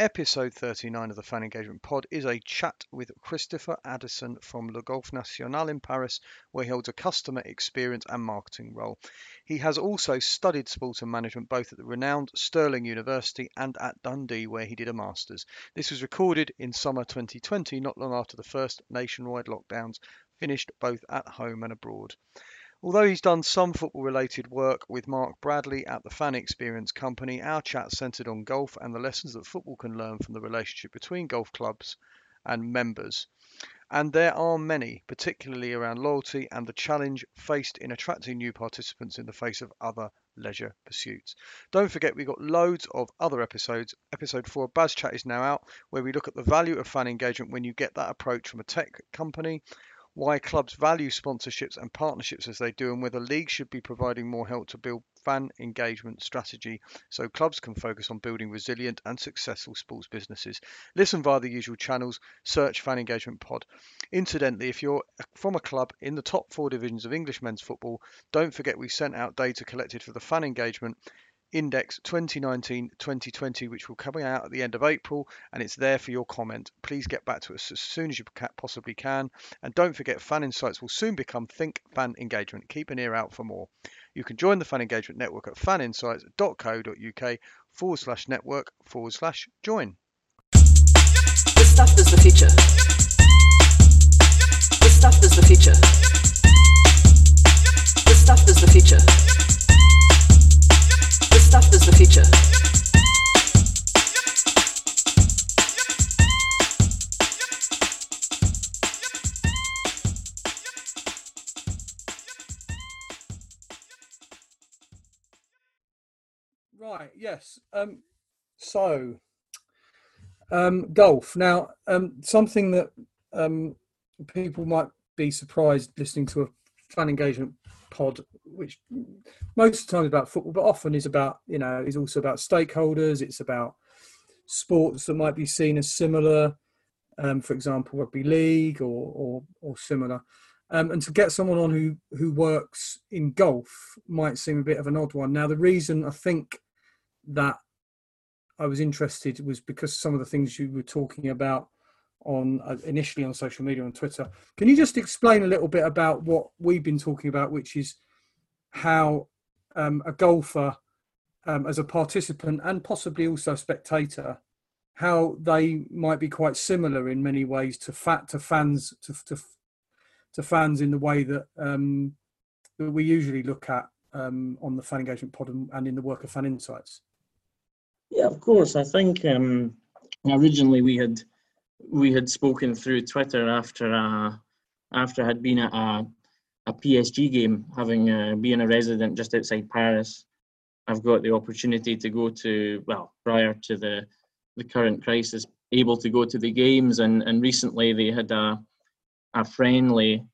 Episode 39 of the Fan Engagement Pod is a chat with Christopher Addison from Le Golf National in Paris, where he holds a customer experience and marketing role. He has also studied sport and management both at the renowned Stirling University and at Dundee, where he did a master's. This was recorded in summer 2020, not long after the first nationwide lockdowns finished both at home and abroad. Although he's done some football related work with Mark Bradley at the Fan Experience Company, our chat centered on golf and the lessons that football can learn from the relationship between golf clubs and members. And there are many, particularly around loyalty and the challenge faced in attracting new participants in the face of other leisure pursuits. Don't forget, we've got loads of other episodes. Episode 4 Bas Chat is now out, where we look at the value of fan engagement when you get that approach from a tech company why clubs value sponsorships and partnerships as they do, and whether leagues should be providing more help to build fan engagement strategy so clubs can focus on building resilient and successful sports businesses. Listen via the usual channels, search Fan Engagement Pod. Incidentally, if you're from a club in the top four divisions of English men's football, don't forget we sent out data collected for the fan engagement Index 2019-2020, which will come out at the end of April, and it's there for your comment. Please get back to us as soon as you possibly can, and don't forget Fan Insights will soon become Think Fan Engagement. Keep an ear out for more. You can join the Fan Engagement Network at faninsights.co.uk forward slash network forward slash join. This stuff is the future. This stuff is the future. This stuff is the future the future. Right, yes. Um, so, um, golf. Now, um, something that um, people might be surprised listening to a fan engagement pod, which most of the time is about football, but often is about you know is also about stakeholders. It's about sports that might be seen as similar, um, for example, rugby league or or, or similar. Um, and to get someone on who who works in golf might seem a bit of an odd one. Now, the reason I think that I was interested was because some of the things you were talking about on uh, initially on social media on Twitter. Can you just explain a little bit about what we've been talking about, which is how um, a golfer, um, as a participant and possibly also a spectator, how they might be quite similar in many ways to fat to fans to to, to fans in the way that um, that we usually look at um, on the fan engagement pod and, in the work of fan insights. Yeah, of course. I think um, originally we had we had spoken through Twitter after uh, after I had been at a, a PSG game, having uh, been a resident just outside Paris. I've got the opportunity to go to well prior to the the current crisis, able to go to the games, and and recently they had a a friendly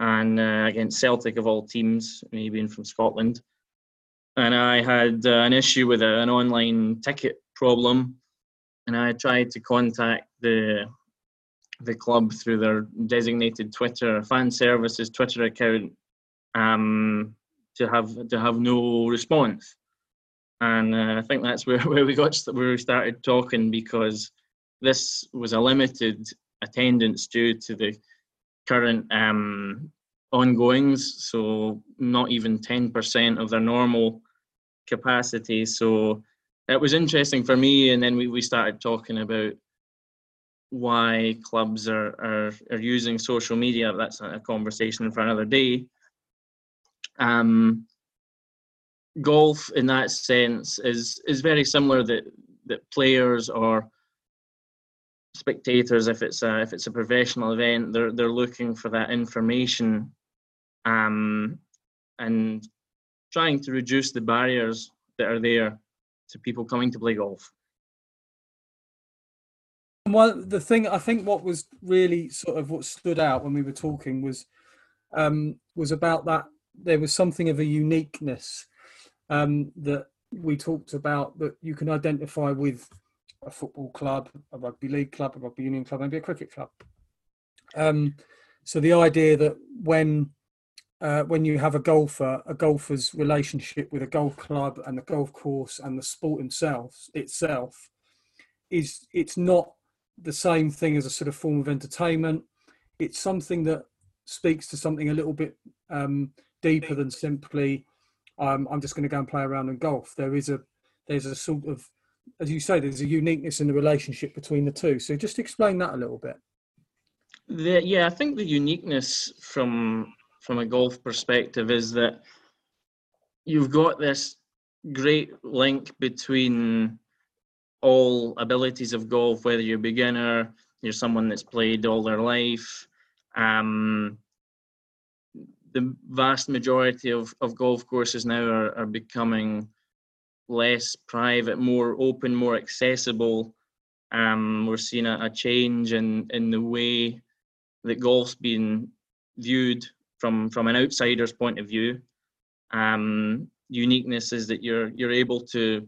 and uh, against Celtic of all teams, me being from Scotland, and I had uh, an issue with a, an online ticket problem and I tried to contact the the club through their designated Twitter fan services Twitter account um, to have to have no response, and uh, I think that's where, where we got where we started talking because this was a limited attendance due to the current um, ongoings, so not even ten percent of their normal capacity. So it was interesting for me, and then we, we started talking about why clubs are, are, are using social media. That's a conversation for another day. Um, golf, in that sense, is is very similar that that players or spectators, if it's a if it's a professional event, they're they're looking for that information, um, and trying to reduce the barriers that are there to people coming to play golf? Well, the thing I think what was really sort of what stood out when we were talking was um, was about that there was something of a uniqueness um, that we talked about that you can identify with a football club, a rugby league club, a rugby union club, maybe a cricket club. Um, so the idea that when uh, when you have a golfer, a golfer's relationship with a golf club and the golf course and the sport itself, itself is it's not the same thing as a sort of form of entertainment. It's something that speaks to something a little bit um, deeper than simply um, I'm just going to go and play around in golf. There is a there's a sort of as you say, there's a uniqueness in the relationship between the two. So just explain that a little bit. The, yeah, I think the uniqueness from from a golf perspective is that you've got this great link between all abilities of golf, whether you're a beginner, you're someone that's played all their life. Um, the vast majority of, of golf courses now are, are becoming less private, more open, more accessible. Um, we're seeing a, a, change in, in the way that golf's been viewed from, from an outsider's point of view. Um, uniqueness is that you're you're able to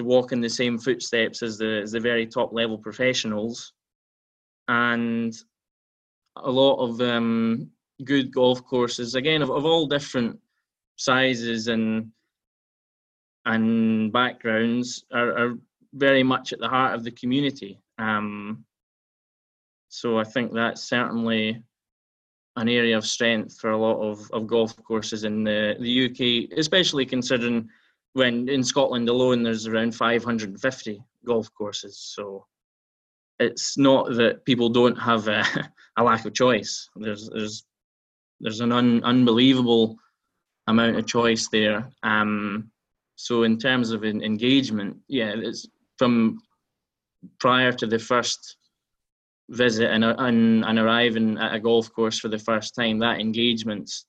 to walk in the same footsteps as the as the very top level professionals, and a lot of um, good golf courses again of, of all different sizes and and backgrounds are, are very much at the heart of the community. Um, so I think that's certainly an area of strength for a lot of, of golf courses in the, the UK, especially considering when in Scotland alone there's around 550 golf courses. So it's not that people don't have a, a lack of choice. There's there's there's an un, unbelievable amount of choice there. Um, so in terms of an engagement, yeah, it's from prior to the first visit and, and, and arriving at a golf course for the first time, that engagement's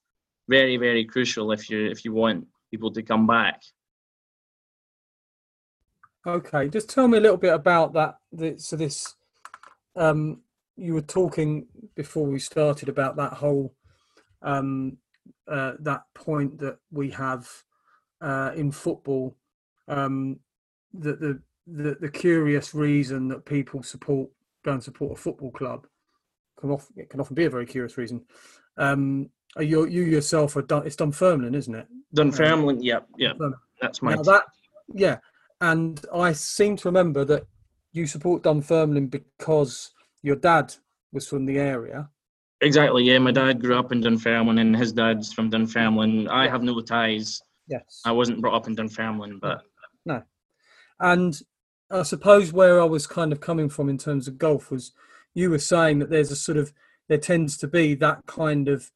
very, very crucial if you if you want people to come back. Okay, just tell me a little bit about that. So this, um, you were talking before we started about that whole, um, uh, that point that we have uh, in football um, that the, the the curious reason that people support go and support a football club can often it can often be a very curious reason. Um, you you yourself are done. It's Dunfermline, isn't it? Dunfermline. Um, yeah, yeah. That's my. Now that yeah, and I seem to remember that you support Dunfermline because your dad was from the area. Exactly. Yeah, my dad grew up in Dunfermline, and his dad's from Dunfermline. I have no ties Yes. I wasn't brought up in Dunfermline, but no. And I suppose where I was kind of coming from in terms of golf was you were saying that there's a sort of there tends to be that kind of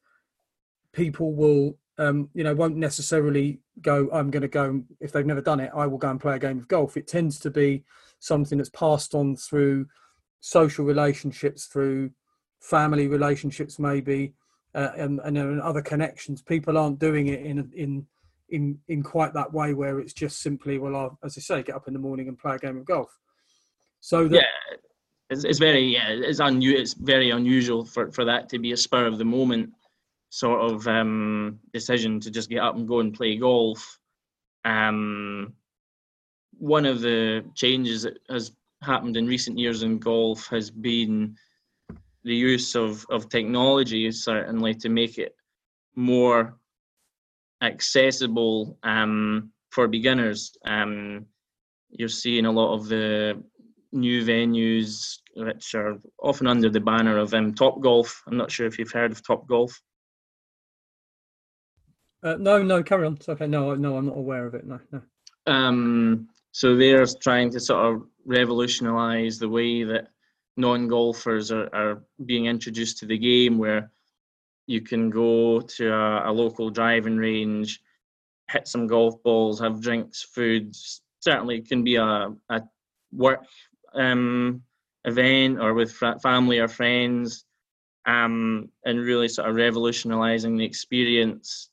people will um, you know won't necessarily go i'm going to go if they've never done it i will go and play a game of golf. It tends to be something that's passed on through social relationships through family relationships maybe uh, and, and other connections. People aren't doing it in in in in quite that way where it's just simply well I'll, as I say get up in the morning and play a game of golf. So that, yeah it's, it's very yeah it's un, it's very unusual for, for that to be a spur of the moment sort of um, decision to just get up and go and play golf um, one of the changes that has happened in recent years in golf has been the use of, of technology certainly to make it more accessible um, for beginners. Um, you're seeing a lot of the new venues which are often under the banner of um, Top Golf. I'm not sure if you've heard of Top Golf. Uh, no, no, carry on. It's okay. No, no, I'm not aware of it. No, no. Um, so they're trying to sort of revolutionise the way that non-golfers are, are being introduced to the game, where you can go to a, a, local driving range, hit some golf balls, have drinks, food. Certainly, it can be a, a work um, event or with family or friends, um, and really sort of revolutionising the experience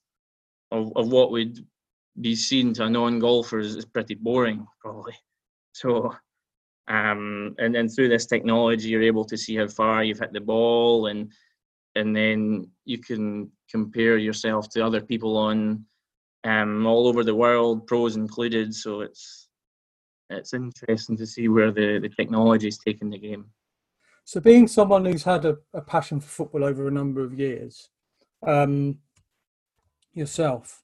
of, of what would be seen to a non-golfer is, is pretty boring, probably. So, um, and then through this technology, you're able to see how far you've hit the ball and and then you can compare yourself to other people on um, all over the world, pros included. So it's it's interesting to see where the, the technology is taking the game. So, being someone who's had a, a passion for football over a number of years, um, yourself,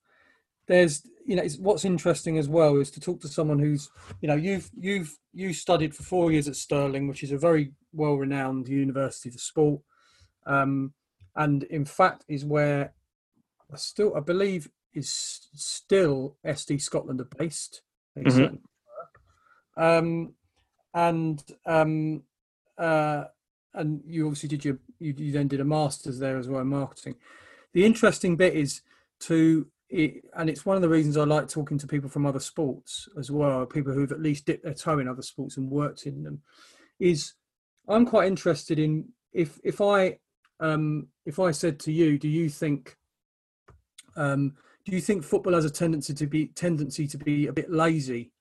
there's you know it's, what's interesting as well is to talk to someone who's you know you've you've you studied for four years at Stirling which is a very well renowned university for sport, um, and in fact is where I still I believe is still SD Scotland are based. Mhm. Um, and um, uh, and you obviously did your you, you then did a masters there as well in marketing. The interesting bit is to it, and it's one of the reasons I like talking to people from other sports as well, people who've at least dipped their toe in other sports and worked in them. Is I'm quite interested in if if I um, if I said to you, do you think um, do you think football has a tendency to be tendency to be a bit lazy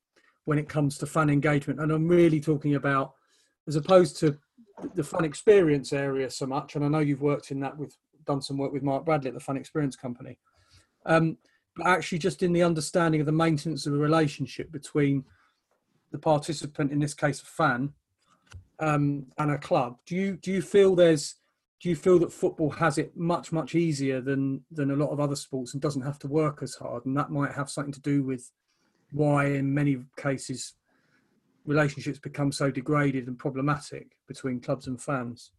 when it comes to fan engagement? And I'm really talking about as opposed to the fan experience area so much. And I know you've worked in that with done some work with Mark Bradley at the Fan Experience Company. Um, but actually, just in the understanding of the maintenance of a relationship between the participant, in this case, a fan, um, and a club. Do you do you feel there's do you feel that football has it much much easier than than a lot of other sports and doesn't have to work as hard and that might have something to do with why in many cases relationships become so degraded and problematic between clubs and fans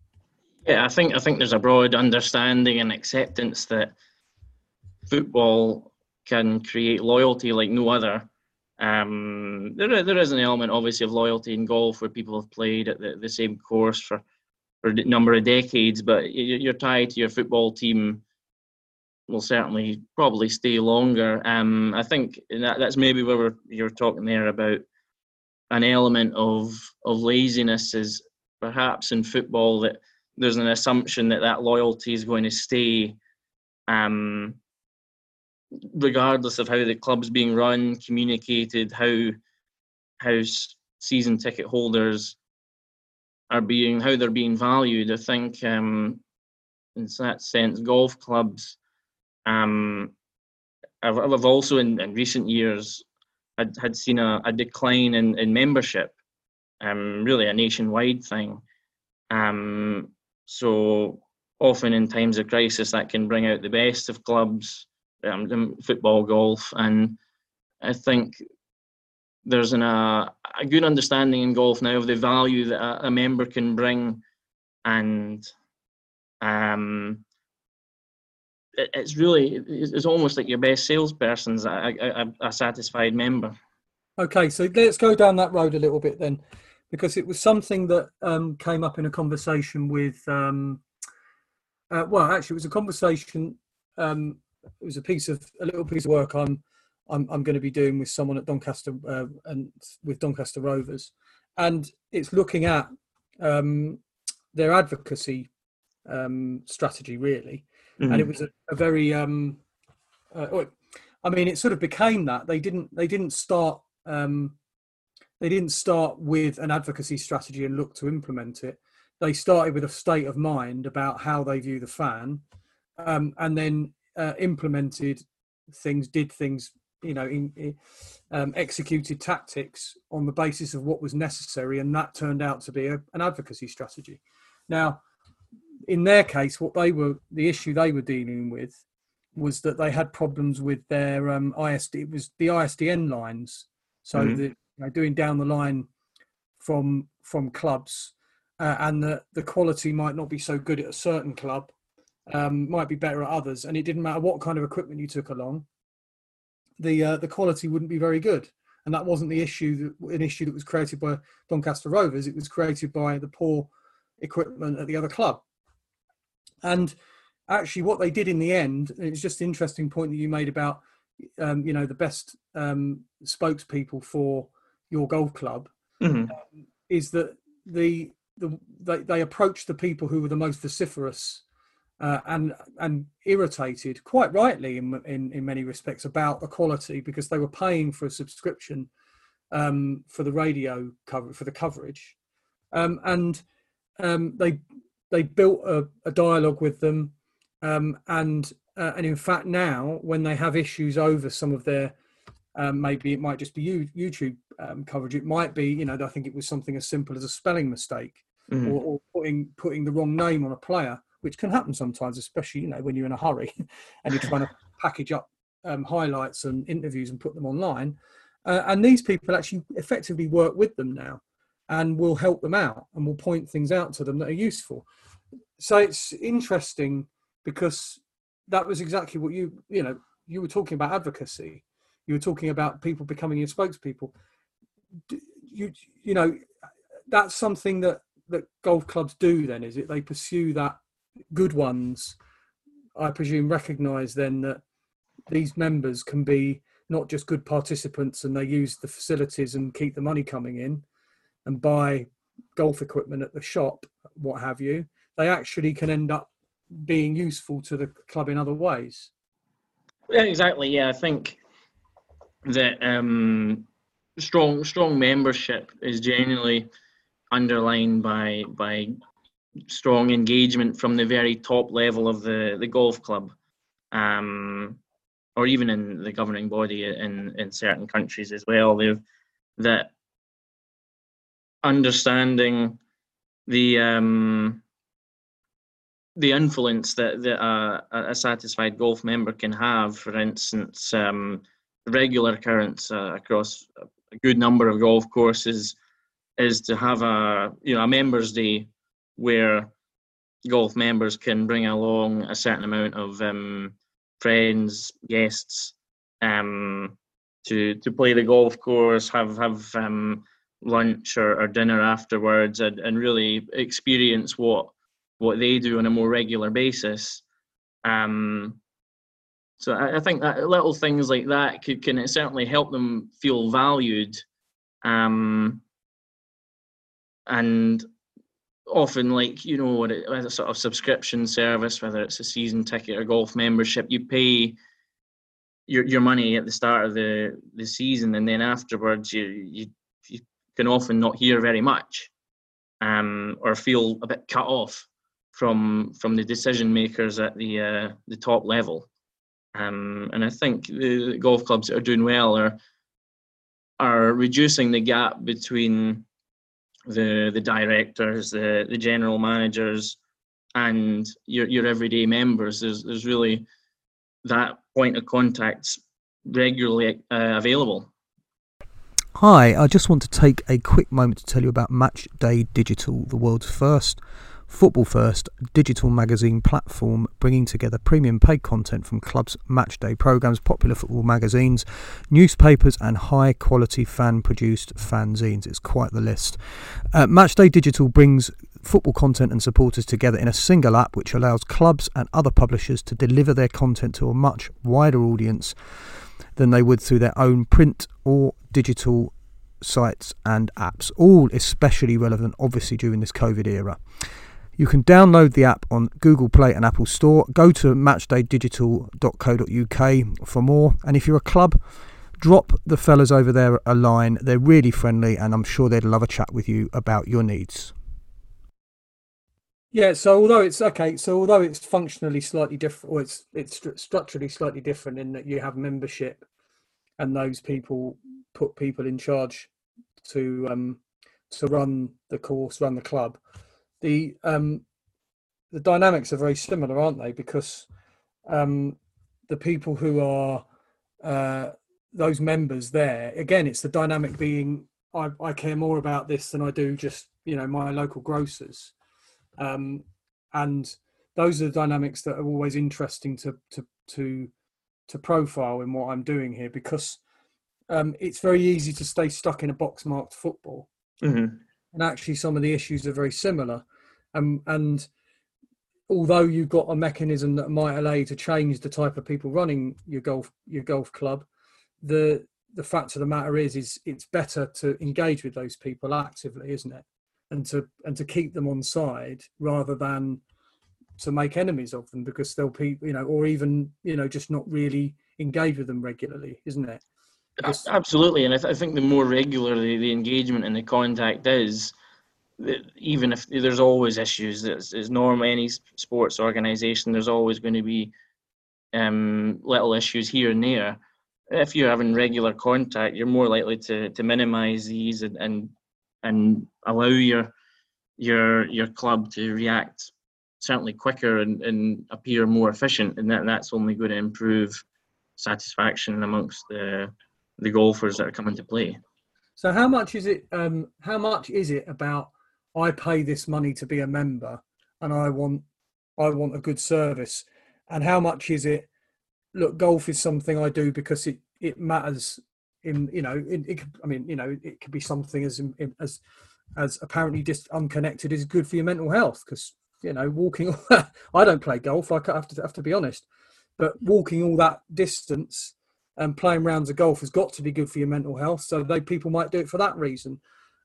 Yeah, I think I think there's a broad understanding and acceptance that football can create loyalty like no other. Um, there, there is an element, obviously, of loyalty in golf where people have played at the, the same course for, for a number of decades, but you're tied to your football team will certainly probably stay longer. Um, I think that, that's maybe where you're talking there about an element of of laziness is perhaps in football that there's an assumption that that loyalty is going to stay um, regardless of how the club's being run communicated how how season ticket holders are being how they're being valued i think um, in that sense golf clubs um, I've, I've also in, in recent years had, had seen a, a decline in, in membership um, really a nationwide thing. Um, so often in times of crisis, that can bring out the best of clubs, um, football, golf, and I think there's an, uh, a good understanding in golf now of the value that a, a member can bring, and um, it, it's really it's, it's almost like your best salesperson's a, a, a satisfied member. Okay, so let's go down that road a little bit then, because it was something that um, came up in a conversation with. Um, uh, well, actually, it was a conversation. Um, it was a piece of a little piece of work I'm I'm, I'm going to be doing with someone at Doncaster uh, and with Doncaster Rovers, and it's looking at um, their advocacy um, strategy really, and it was a, a very um, uh, oh, I mean, it sort of became that. They didn't they didn't start um, they didn't start with an advocacy strategy and look to implement it. They started with a state of mind about how they view the fan, um, and then uh, implemented things, did things, you know, in, in, um, executed tactics on the basis of what was necessary, and that turned out to be a, an advocacy strategy. Now, in their case, what they were the issue they were dealing with was that they had problems with their um, ISD. It was the ISDN lines, so Mhm. the you know, doing down the line from from clubs, uh, and the the quality might not be so good at a certain club, um, might be better at others, and it didn't matter what kind of equipment you took along. The uh, the quality wouldn't be very good, and that wasn't the issue. That, an issue that was created by Doncaster Rovers. It was created by the poor equipment at the other club. And actually, what they did in the end, it was just an interesting point that you made about, um, you know, the best um, spokespeople for your golf club Mhm. is that the the they, they approached the people who were the most vociferous uh, and and irritated, quite rightly in, in in many respects, about the quality because they were paying for a subscription um, for the radio cover for the coverage, um, and um, they they built a, a dialogue with them, um, and uh, and in fact now when they have issues over some of their um, maybe it might just be YouTube um, coverage. It might be, you know, I think it was something as simple as a spelling mistake Mhm. or, or putting putting the wrong name on a player, which can happen sometimes, especially you know when you're in a hurry and you're trying to package up um, highlights and interviews and put them online. Uh, and these people actually effectively work with them now and will help them out and will point things out to them that are useful. So it's interesting because that was exactly what you, you know, you were talking about advocacy. You were talking about people becoming your spokespeople. You, you know, that's something that that golf clubs do. Then is it they pursue that good ones? I presume recognise then that these members can be not just good participants and they use the facilities and keep the money coming in and buy golf equipment at the shop, what have you, they actually can end up being useful to the club in other ways. Yeah, exactly. Yeah, I think that um, strong strong membership is generally underlined by by strong engagement from the very top level of the the golf club. Um, or even in the governing body in, in certain countries as well, they've that understanding the um, the influence that, that a, satisfied golf member can have, for instance, um, regular occurrence uh, across a good number of golf courses is to have a you know a members day where golf members can bring along a certain amount of um, friends, guests, um, to to play the golf course, have have um, lunch or, or dinner afterwards, and, and really experience what what they do on a more regular basis. Um, so I, I, think that little things like that could, can certainly help them feel valued. Um, and often like you know what a sort of subscription service whether it's a season ticket or golf membership you pay your your money at the start of the the season and then afterwards you you, you can often not hear very much um, or feel a bit cut off from from the decision makers at the uh, the top level. Um, and I think the golf clubs that are doing well are are reducing the gap between the the directors, the the general managers, and your your everyday members. There's there's really that point of contact regularly uh, available. Hi, I just want to take a quick moment to tell you about Match Day Digital, the world's first Football First digital magazine platform bringing together premium paid content from clubs' matchday programs, popular football magazines, newspapers, and high quality fan produced fanzines. It's quite the list. Uh, matchday Digital brings football content and supporters together in a single app which allows clubs and other publishers to deliver their content to a much wider audience than they would through their own print or digital sites and apps, all especially relevant obviously during this COVID era. You can download the app on Google Play and Apple Store. Go to matchdaydigital.co.uk for more. And if you're a club, drop the fellas over there a line. They're really friendly and I'm sure they'd love a chat with you about your needs. Yeah, so although it's okay, so although it's functionally slightly different, or it's it's structurally slightly different in that you have membership, and those people put people in charge to um to run the course, run the club the um, the dynamics are very similar, aren't they? Because um, the people who are uh, those members there, again, it's the dynamic being I, I, care more about this than I do just you know my local grocers, um, and those are the dynamics that are always interesting to to to to profile in what I'm doing here because um, it's very easy to stay stuck in a box marked football. Mm-hmm and actually some of the issues are very similar. Um, and although you've got a mechanism that might allow you to change the type of people running your golf your golf club, the the fact of the matter is is it's better to engage with those people actively, isn't it? And to and to keep them on side rather than to make enemies of them because they'll be you know or even you know just not really engage with them regularly, isn't it? Absolutely, and I, th- I, think the more regular the, the engagement and the contact is, even if there's always issues, as, as normal any sports organisation, there's always going to be um, little issues here and there. If you're having regular contact, you're more likely to, to minimise these and, and and allow your your your club to react certainly quicker and, and appear more efficient, and that that's only going to improve satisfaction amongst the the golfers that are coming to play. So how much is it? Um, how much is it about? I pay this money to be a member, and I want I want a good service. And how much is it? Look, golf is something I do because it it matters. In you know, it, it I mean, you know, it could be something as as as apparently just unconnected is good for your mental health because you know walking. I don't play golf. I have to have to be honest, but walking all that distance and playing rounds of golf has got to be good for your mental health. So they people might do it for that reason,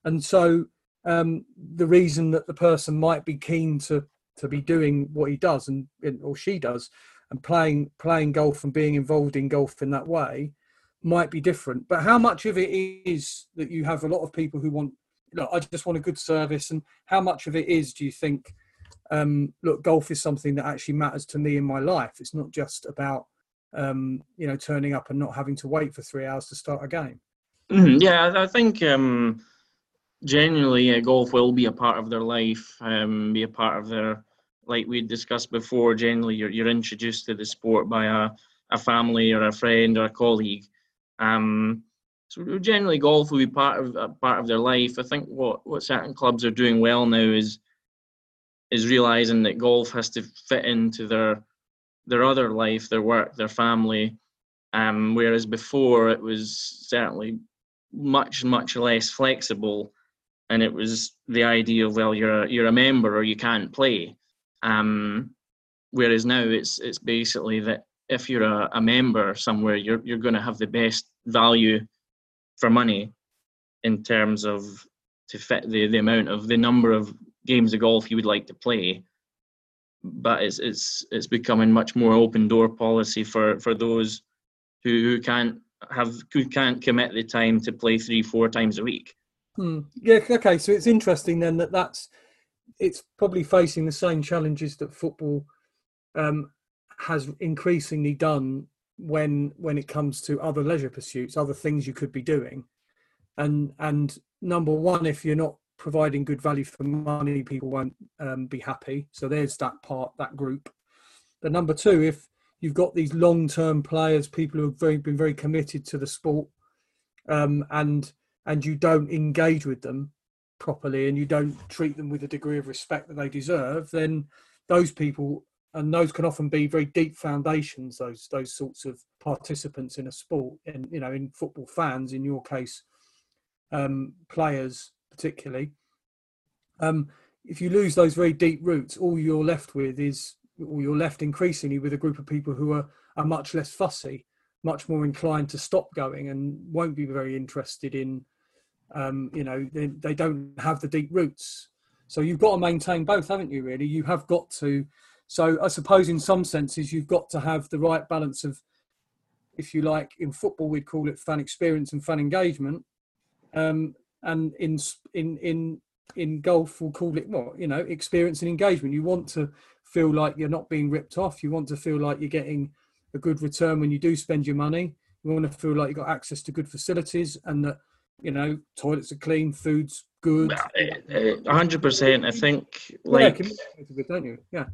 and so um, the reason that the person might be keen to to be doing what he does and or she does, and playing playing golf and being involved in golf in that way might be different. But how much of it is that you have a lot of people who want, look, I just want a good service, and how much of it is do you think? Um, look, golf is something that actually matters to me in my life. It's not just about um, you know, turning up and not having to wait for three hours to start a game. Mm-hmm. Yeah, I think um, genuinely uh, golf will be a part of their life, um, be a part of their, like we discussed before. Generally, you're you're introduced to the sport by a, a family or a friend or a colleague. Um, so generally, golf will be part of a part of their life. I think what what certain clubs are doing well now is is realizing that golf has to fit into their their other life, their work, their family. Um, whereas before it was certainly much much less flexible, and it was the idea of well you're a, you're a member or you can't play. Um, whereas now it's it's basically that if you're a, a member somewhere, you're you're going to have the best value for money in terms of to fit the, the amount of the number of games of golf you would like to play but it's it's it's becoming much more open door policy for for those who, who can't have who can't commit the time to play three four times a week. Hmm. Yeah. Okay. So it's interesting then that that's it's probably facing the same challenges that football um, has increasingly done when when it comes to other leisure pursuits, other things you could be doing, and and number one, if you're not providing good value for money, people won't um, be happy. So there's that part, that group. But number two, if you've got these long-term players, people who have very, been very committed to the sport, um, and and you don't engage with them properly, and you don't treat them with the degree of respect that they deserve, then those people and those can often be very deep foundations. Those those sorts of participants in a sport, and you know, in football fans, in your case, um, players particularly. Um, if you lose those very deep roots, all you're left with is, or you're left increasingly with a group of people who are, are much less fussy, much more inclined to stop going and won't be very interested in, um, you know, they, they don't have the deep roots. So you've got to maintain both, haven't you, really? You have got to. So I suppose in some senses, you've got to have the right balance of, if you like, in football, we'd call it fan experience and fan engagement. Um, and in in in in golf we'll call it what you know experience and engagement. You want to feel like you're not being ripped off. You want to feel like you're getting a good return when you do spend your money. You want to feel like you've got access to good facilities and that you know toilets are clean food's good. 100% eh, eh, i think like yeah, don't you? Yeah.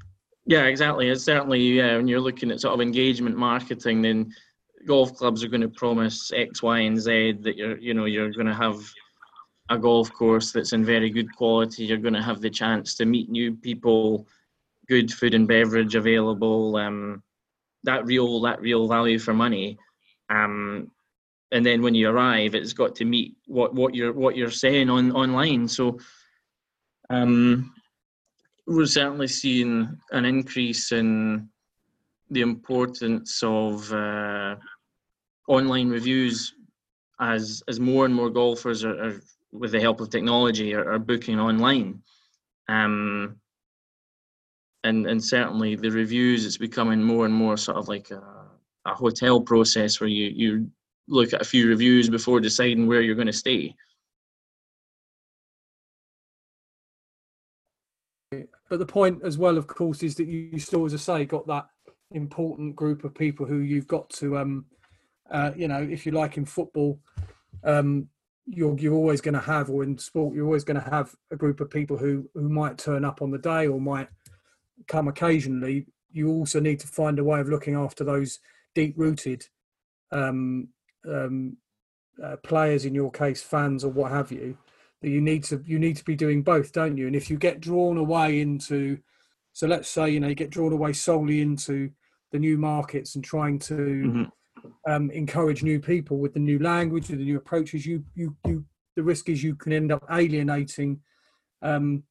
Yeah exactly. It's certainly yeah when you're looking at sort of engagement marketing then golf clubs are going to promise x y and z that you're you know you're going to have a golf course that's in very good quality. You're going to have the chance to meet new people, good food and beverage available. Um, that real that real value for money. Um, and then when you arrive, it's got to meet what, what you're what you're saying on online. So um, we're certainly seeing an increase in the importance of uh, online reviews as as more and more golfers are, are with the help of technology, are, are booking online. Um, and and certainly the reviews, it's becoming more and more sort of like a, a hotel process where you you look at a few reviews before deciding where you're going to stay. But the point as well, of course, is that you still, as I say, got that important group of people who you've got to, um, uh, you know, if you like in football, um, you're you're always going to have, or in sport, you're always going to have a group of people who who might turn up on the day or might come occasionally. You also need to find a way of looking after those deep rooted um, um, uh, players, in your case, fans or what have you, that you need to you need to be doing both, don't you? And if you get drawn away into, so let's say you know you get drawn away solely into the new markets and trying to Mhm. Um, encourage new people with the new language, with the new approaches, you you you the risk is you can end up alienating um,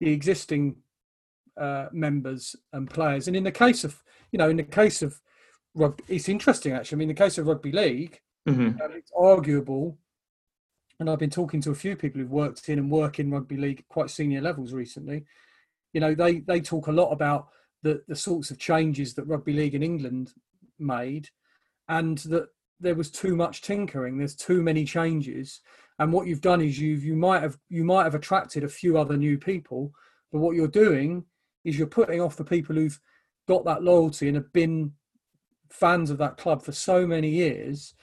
the existing uh, members and players. And in the case of you know in the case of rugby, it's interesting actually. I mean, in the case of rugby league, Mhm. um, it's arguable, and I've been talking to a few people who've worked in and work in rugby league at quite senior levels recently. You know, they they talk a lot about the the sorts of changes that rugby league in England made, and that there was too much tinkering. There's too many changes, and what you've done is you've you might have you might have attracted a few other new people, but what you're doing is you're putting off the people who've got that loyalty and have been fans of that club for so many years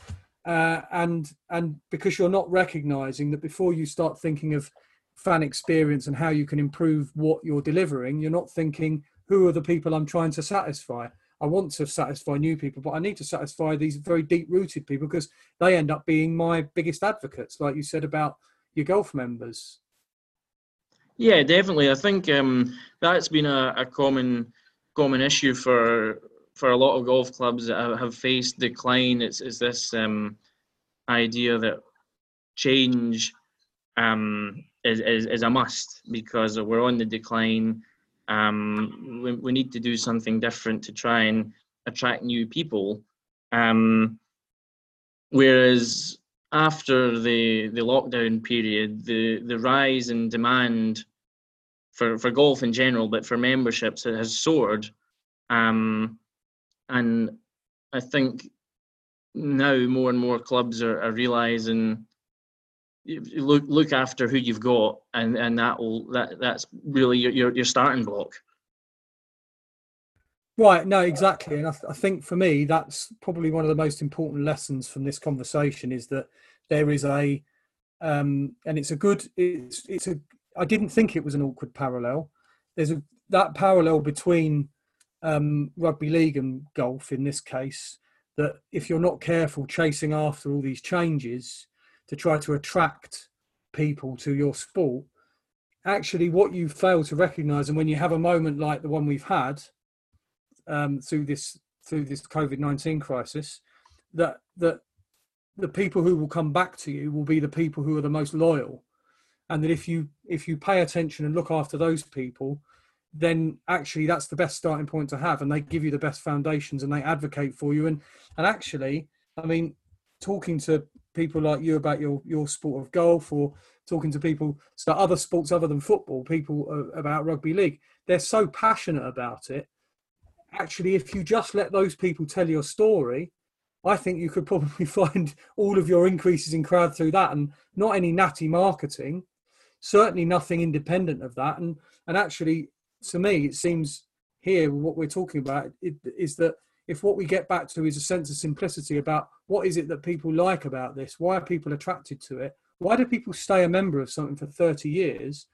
uh, and and because you're not recognizing that before you start thinking of fan experience and how you can improve what you're delivering you're not thinking who are the people i'm trying to satisfy i want to satisfy new people but i need to satisfy these very deep rooted people because they end up being my biggest advocates like you said about your golf members Yeah, definitely. I think um, that's been a, a common common issue for for a lot of golf clubs that have- faced decline. It's is this um, idea that change um, is, is is a must because we're on the decline. Um, we, we need to do something different to try and attract new people. Um, whereas after the the lockdown period, the the rise in demand for for golf in general, but for memberships, it has soared, um, and I think now more and more clubs are, are realizing look look after who you've got, and and that will that that's really your your, your starting block. Right, no, exactly. And I, th- I think for me, that's probably one of the most important lessons from this conversation is that there is a, um, and it's a good, it's, it's a, I didn't think it was an awkward parallel. There's a, that parallel between um, rugby league and golf in this case, that if you're not careful chasing after all these changes to try to attract people to your sport, actually what you fail to recognize, and when you have a moment like the one we've had, um, through this through this COVID nineteen crisis, that that the people who will come back to you will be the people who are the most loyal, and that if you if you pay attention and look after those people, then actually that's the best starting point to have, and they give you the best foundations and they advocate for you, and and actually, I mean, talking to people like you about your your sport of golf or talking to people so other sports other than football people uh, about rugby league they're so passionate about it actually, if you just let those people tell your story, I think you could probably find all of your increases in crowd through that, and not any natty marketing, certainly nothing independent of that. And and actually, to me, it seems here what we're talking about is that if what we get back to is a sense of simplicity about what is it that people like about this, why are people attracted to it, why do people stay a member of something for 30 years,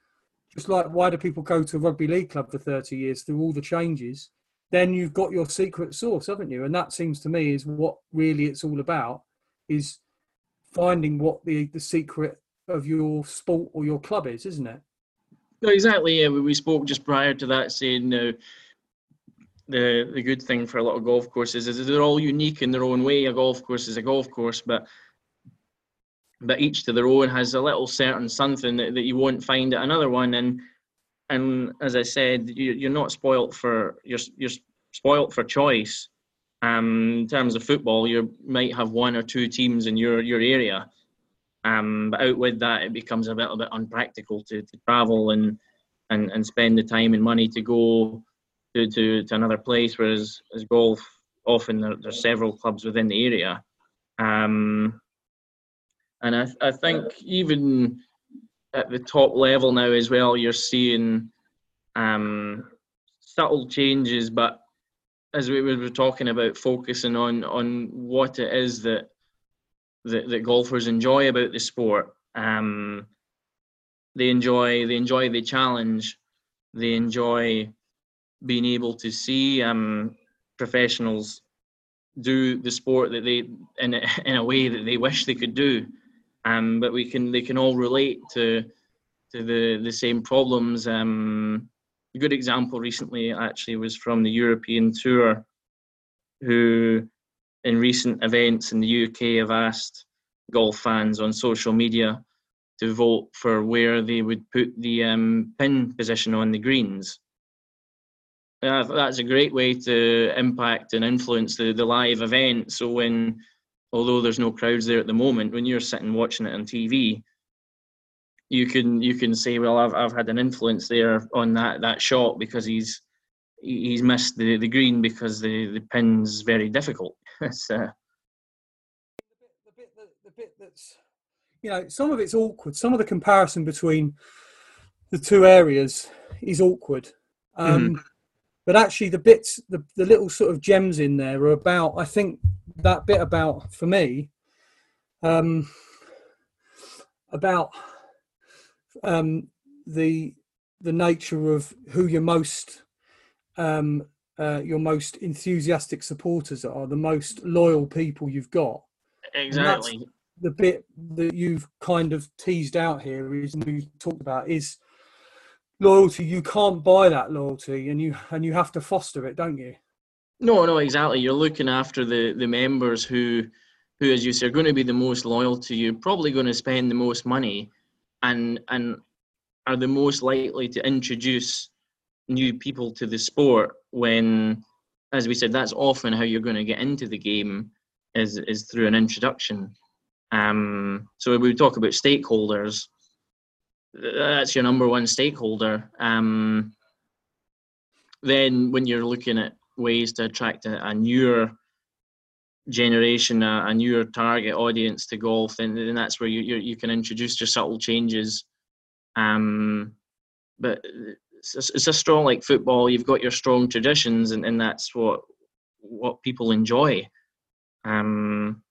just like why do people go to a rugby league club for 30 years through all the changes then you've got your secret sauce, haven't you? And that seems to me is what really it's all about is finding what the the secret of your sport or your club is, isn't it? No, exactly. Yeah, we we spoke just prior to that, saying uh, the the good thing for a lot of golf courses is they're all unique in their own way. A golf course is a golf course, but but each to their own has a little certain something that, that you won't find at another one. And and as I said, you, you're not spoilt for you're you're spoilt for choice. Um, in terms of football, you might have one or two teams in your your area. Um, but out with that, it becomes a little bit unpractical to, to travel and, and and spend the time and money to go to, to, to another place. Whereas as golf, often there, there's several clubs within the area. Um, and I, I think even at the top level now as well, you're seeing um, subtle changes, but as we were talking about, focusing on on what it is that that, that golfers enjoy about the sport. Um, they enjoy they enjoy the challenge. They enjoy being able to see um, professionals do the sport that they in a, in a way that they wish they could do. Um, but we can they can all relate to to the the same problems. Um, a good example recently actually was from the European Tour, who in recent events in the UK have asked golf fans on social media to vote for where they would put the um, pin position on the greens. Uh, that's a great way to impact and influence the, the live event. So when, although there's no crowds there at the moment, when you're sitting watching it on TV, you can you can say, well, I've I've had an influence there on that that shot because he's he's missed the, the green because the the pin's very difficult. it's, uh, the bit that, the bit that's you know some of it's awkward some of the comparison between the two areas is awkward um, but actually the bits the, the little sort of gems in there are about i think that bit about for me um, about um, the the nature of who your most um, uh, your most enthusiastic supporters are, the most loyal people you've got. exactly. The bit that you've kind of teased out here is we talked about is loyalty. You can't buy that loyalty, and you and you have to foster it, don't you? No, no, exactly. You're looking after the the members who, who, as you say, are going to be the most loyal to you. Probably going to spend the most money, and and are the most likely to introduce new people to the sport. When, as we said, that's often how you're going to get into the game, is is through an introduction. Um, so we talk about stakeholders, that's your number one stakeholder. Um, then when you're looking at ways to attract a, a newer generation, a, a, newer target audience to golf, then, then that's where you, you, you can introduce your subtle changes. Um, but it's a, it's a strong like football. You've got your strong traditions, and, and that's what what people enjoy. Um,